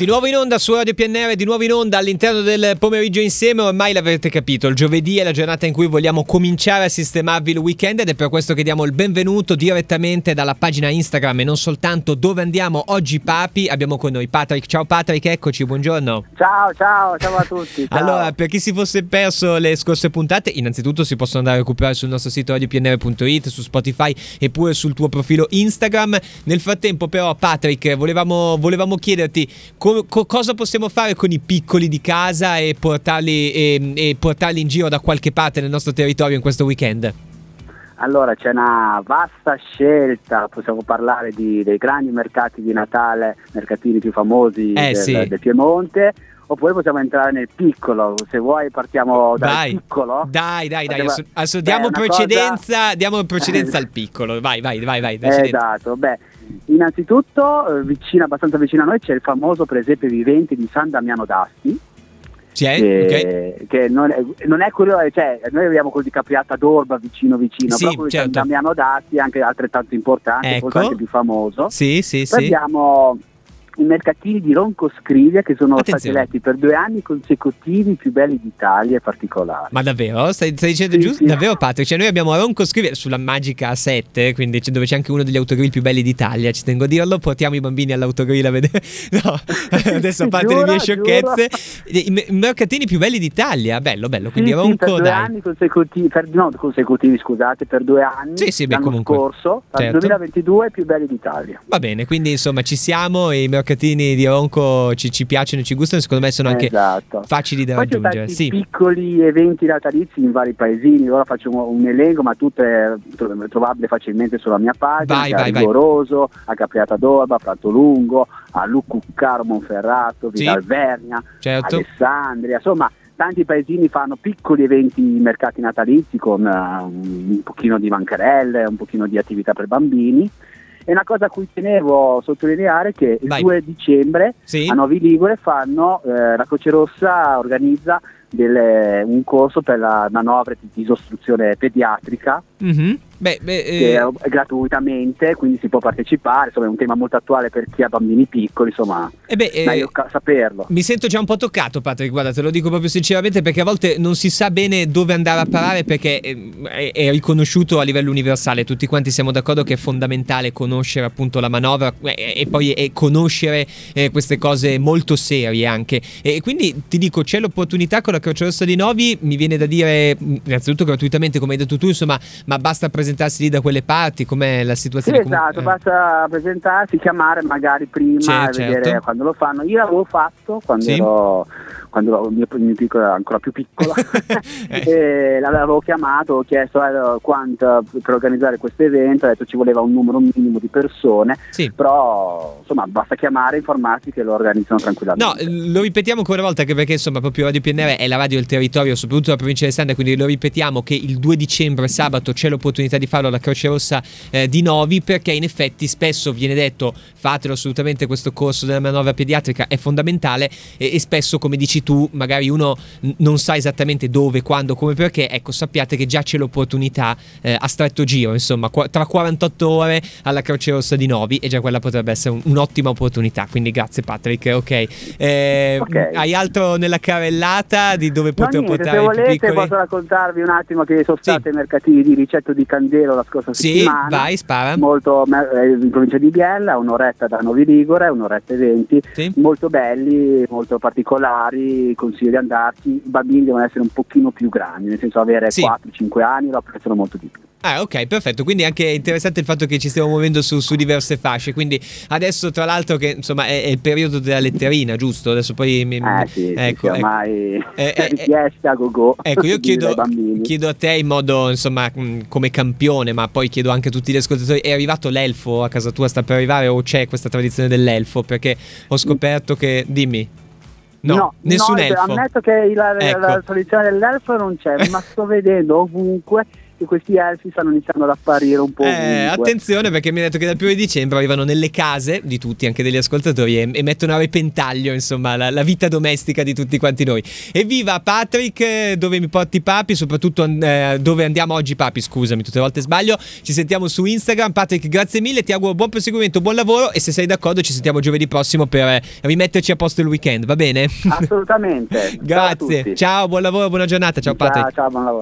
Di nuovo in onda su Radio PNR, di nuovo in onda all'interno del pomeriggio insieme, ormai l'avete capito, il giovedì è la giornata in cui vogliamo cominciare a sistemarvi il weekend ed è per questo che diamo il benvenuto direttamente dalla pagina Instagram e non soltanto dove andiamo oggi papi, abbiamo con noi Patrick, ciao Patrick, eccoci, buongiorno. Ciao, ciao, ciao a tutti. Ciao. Allora, per chi si fosse perso le scorse puntate, innanzitutto si possono andare a recuperare sul nostro sito radiopnr.it, su Spotify e pure sul tuo profilo Instagram. Nel frattempo però Patrick, volevamo, volevamo chiederti come co- co- cosa possiamo fare con i piccoli di casa e portarli, e, e portarli in giro da qualche parte nel nostro territorio in questo weekend? Allora c'è una vasta scelta, possiamo parlare di, dei grandi mercati di Natale, mercatini più famosi Eh, del, sì. del Piemonte, oppure possiamo entrare nel piccolo, se vuoi partiamo dal Vai. piccolo. Dai, dai, dai, adesso, adesso Beh, diamo precedenza, cosa- diamo precedenza al piccolo. Vai, vai, vai, vai. Eh, precedenza. esatto, beh, innanzitutto eh, vicino, abbastanza vicino a noi c'è il famoso presepe vivente di San Damiano d'Asti, Sì, eh? che, che non, è, non è quello, cioè noi abbiamo quello di Capriata d'Orba vicino vicino, Sì, però certo. San Damiano d'Asti è anche altrettanto importante, Ecco. forse anche più famoso. Sì, sì, Poi sì. abbiamo i mercatini di Ronco Scrivia che sono stati Attenzione. eletti per due anni consecutivi i più belli d'Italia e particolari. Ma davvero? Stai, stai dicendo Sì, giusto? sì. Davvero Patrick? Cioè noi abbiamo Ronco Scrivere sulla magica A7, quindi dove c'è anche uno degli autogrill più belli d'Italia, ci tengo a dirlo, portiamo i bambini all'autogrill a vedere. No, adesso a parte le Giuro, mie giuro. sciocchezze. I, i mercatini più belli d'Italia, bello, bello, quindi Sì, Ronco per due dai. anni consecutivi, per, no, consecutivi, scusate, per due anni. Sì, sì, beh, comunque. scorso, Certo. 2022 i più belli d'Italia. Va bene, quindi insomma ci siamo e i mercatini di Ronco ci, ci piacciono e ci gustano, secondo me sono anche esatto. facili da Poi raggiungere. Sì. piccoli eventi natalizi in vari paesini, ora faccio un, un elenco, ma tro- trovabile facilmente sulla mia pagina, Vai, vai, a vai. Rigoroso, a Capriata d'Orba, a Pratolungo, a Luccuccaro, Monferrato, Sì. Vidalvernia, Certo. Alessandria, insomma tanti paesini fanno piccoli eventi mercati natalizi con eh, un pochino di bancarelle, un pochino di attività per bambini. E una cosa a cui tenevo a sottolineare è che il Vai. 2 dicembre Sì? a Novi Ligure fanno, eh, la Croce Rossa organizza delle- un corso per la manovra di disostruzione pediatrica Mhm. Beh, beh, che eh, è gratuitamente, quindi si può partecipare, insomma è un tema molto attuale per chi ha bambini piccoli, insomma eh beh, eh, meglio ca- saperlo. Mi sento già un po' toccato, Patrick. Guarda, te lo dico proprio sinceramente perché a volte non si sa bene dove andare a parare perché eh, è, è riconosciuto a livello universale. Tutti quanti siamo d'accordo che è fondamentale conoscere appunto la manovra eh, e poi eh, conoscere eh, queste cose molto serie anche. E quindi ti dico, c'è l'opportunità con la Croce Rossa di Novi. Mi viene da dire, innanzitutto gratuitamente, come hai detto tu, insomma, ma basta presentarsi lì da quelle parti. Com'è la Sì, situazione? Comunque- esatto, eh. basta presentarsi, chiamare magari prima Sì, e certo. vedere quando lo fanno. Io l'avevo fatto quando Sì. ero quando mio, il mio piccolo era ancora più piccolo e l'avevo chiamato, ho chiesto eh, quanto per organizzare questo evento, ha detto ci voleva un numero minimo di persone, Sì. però insomma basta chiamare, informarsi che lo organizzano No, tranquillamente. lo ripetiamo ancora una volta anche perché insomma proprio Radio PNR è la radio del territorio, soprattutto della provincia di Alessandria, quindi lo ripetiamo che il 2 dicembre, sabato, c'è l'opportunità di farlo alla Croce Rossa eh, di Novi perché in effetti spesso viene detto fatelo assolutamente questo corso della manovra pediatrica, è fondamentale e, e spesso come dici tu magari uno non sa esattamente dove, quando, come, perché, ecco sappiate che già c'è l'opportunità eh, a stretto giro, insomma qua- tra 48 ore alla Croce Rossa di Novi e già quella potrebbe essere un- un'ottima opportunità, quindi grazie Patrick, ok. Eh, Ok. Hai altro nella carrellata di dove No, poter niente, portare se volete piccoli? posso raccontarvi un attimo che sono Sì. state mercatini di ricetto di Candelo la scorsa Sì, settimana. vai, spara. molto eh, in provincia di Biella, un'oretta da Novi Ligure, un'oretta e venti, Sì. molto belli, molto particolari, consiglio di andarci, i bambini devono essere un pochino più grandi, nel senso avere Sì. 4-5 anni lo apprezzano molto di più. Ah, ok, perfetto. Quindi anche interessante il fatto che ci stiamo muovendo su, su diverse fasce. Quindi adesso, tra l'altro, che insomma è, è il periodo della letterina, giusto? Adesso poi mi. Eh sì, ecco, sì, ecco. ormai Eh, è eh, richiesta a go-go Ecco, io chiedo, chiedo a te in modo, insomma, come campione, ma poi chiedo anche a tutti gli ascoltatori, è arrivato l'elfo a casa tua, sta per arrivare o c'è questa tradizione dell'elfo? Perché ho scoperto che, dimmi, no, nessun no, elfo. Ammetto che la, Ecco. la tradizione dell'elfo non c'è, ma sto vedendo ovunque che questi elfi stanno iniziando ad apparire un po'. Eh, attenzione perché mi ha detto che dal primo di dicembre arrivano nelle case di tutti, anche degli ascoltatori, e, e mettono a repentaglio insomma la, la, vita domestica di tutti quanti noi. Evviva Patrick, dove mi porti papi, soprattutto eh, dove andiamo oggi papi, scusami, tutte le volte sbaglio. Ci sentiamo su Instagram. Patrick, grazie mille, ti auguro buon proseguimento, buon lavoro e se sei d'accordo ci sentiamo giovedì prossimo per rimetterci a posto il weekend, va bene? Assolutamente. grazie. Ciao, ciao, buon lavoro, buona giornata. Ciao Patrick. Ciao, ciao buon lavoro.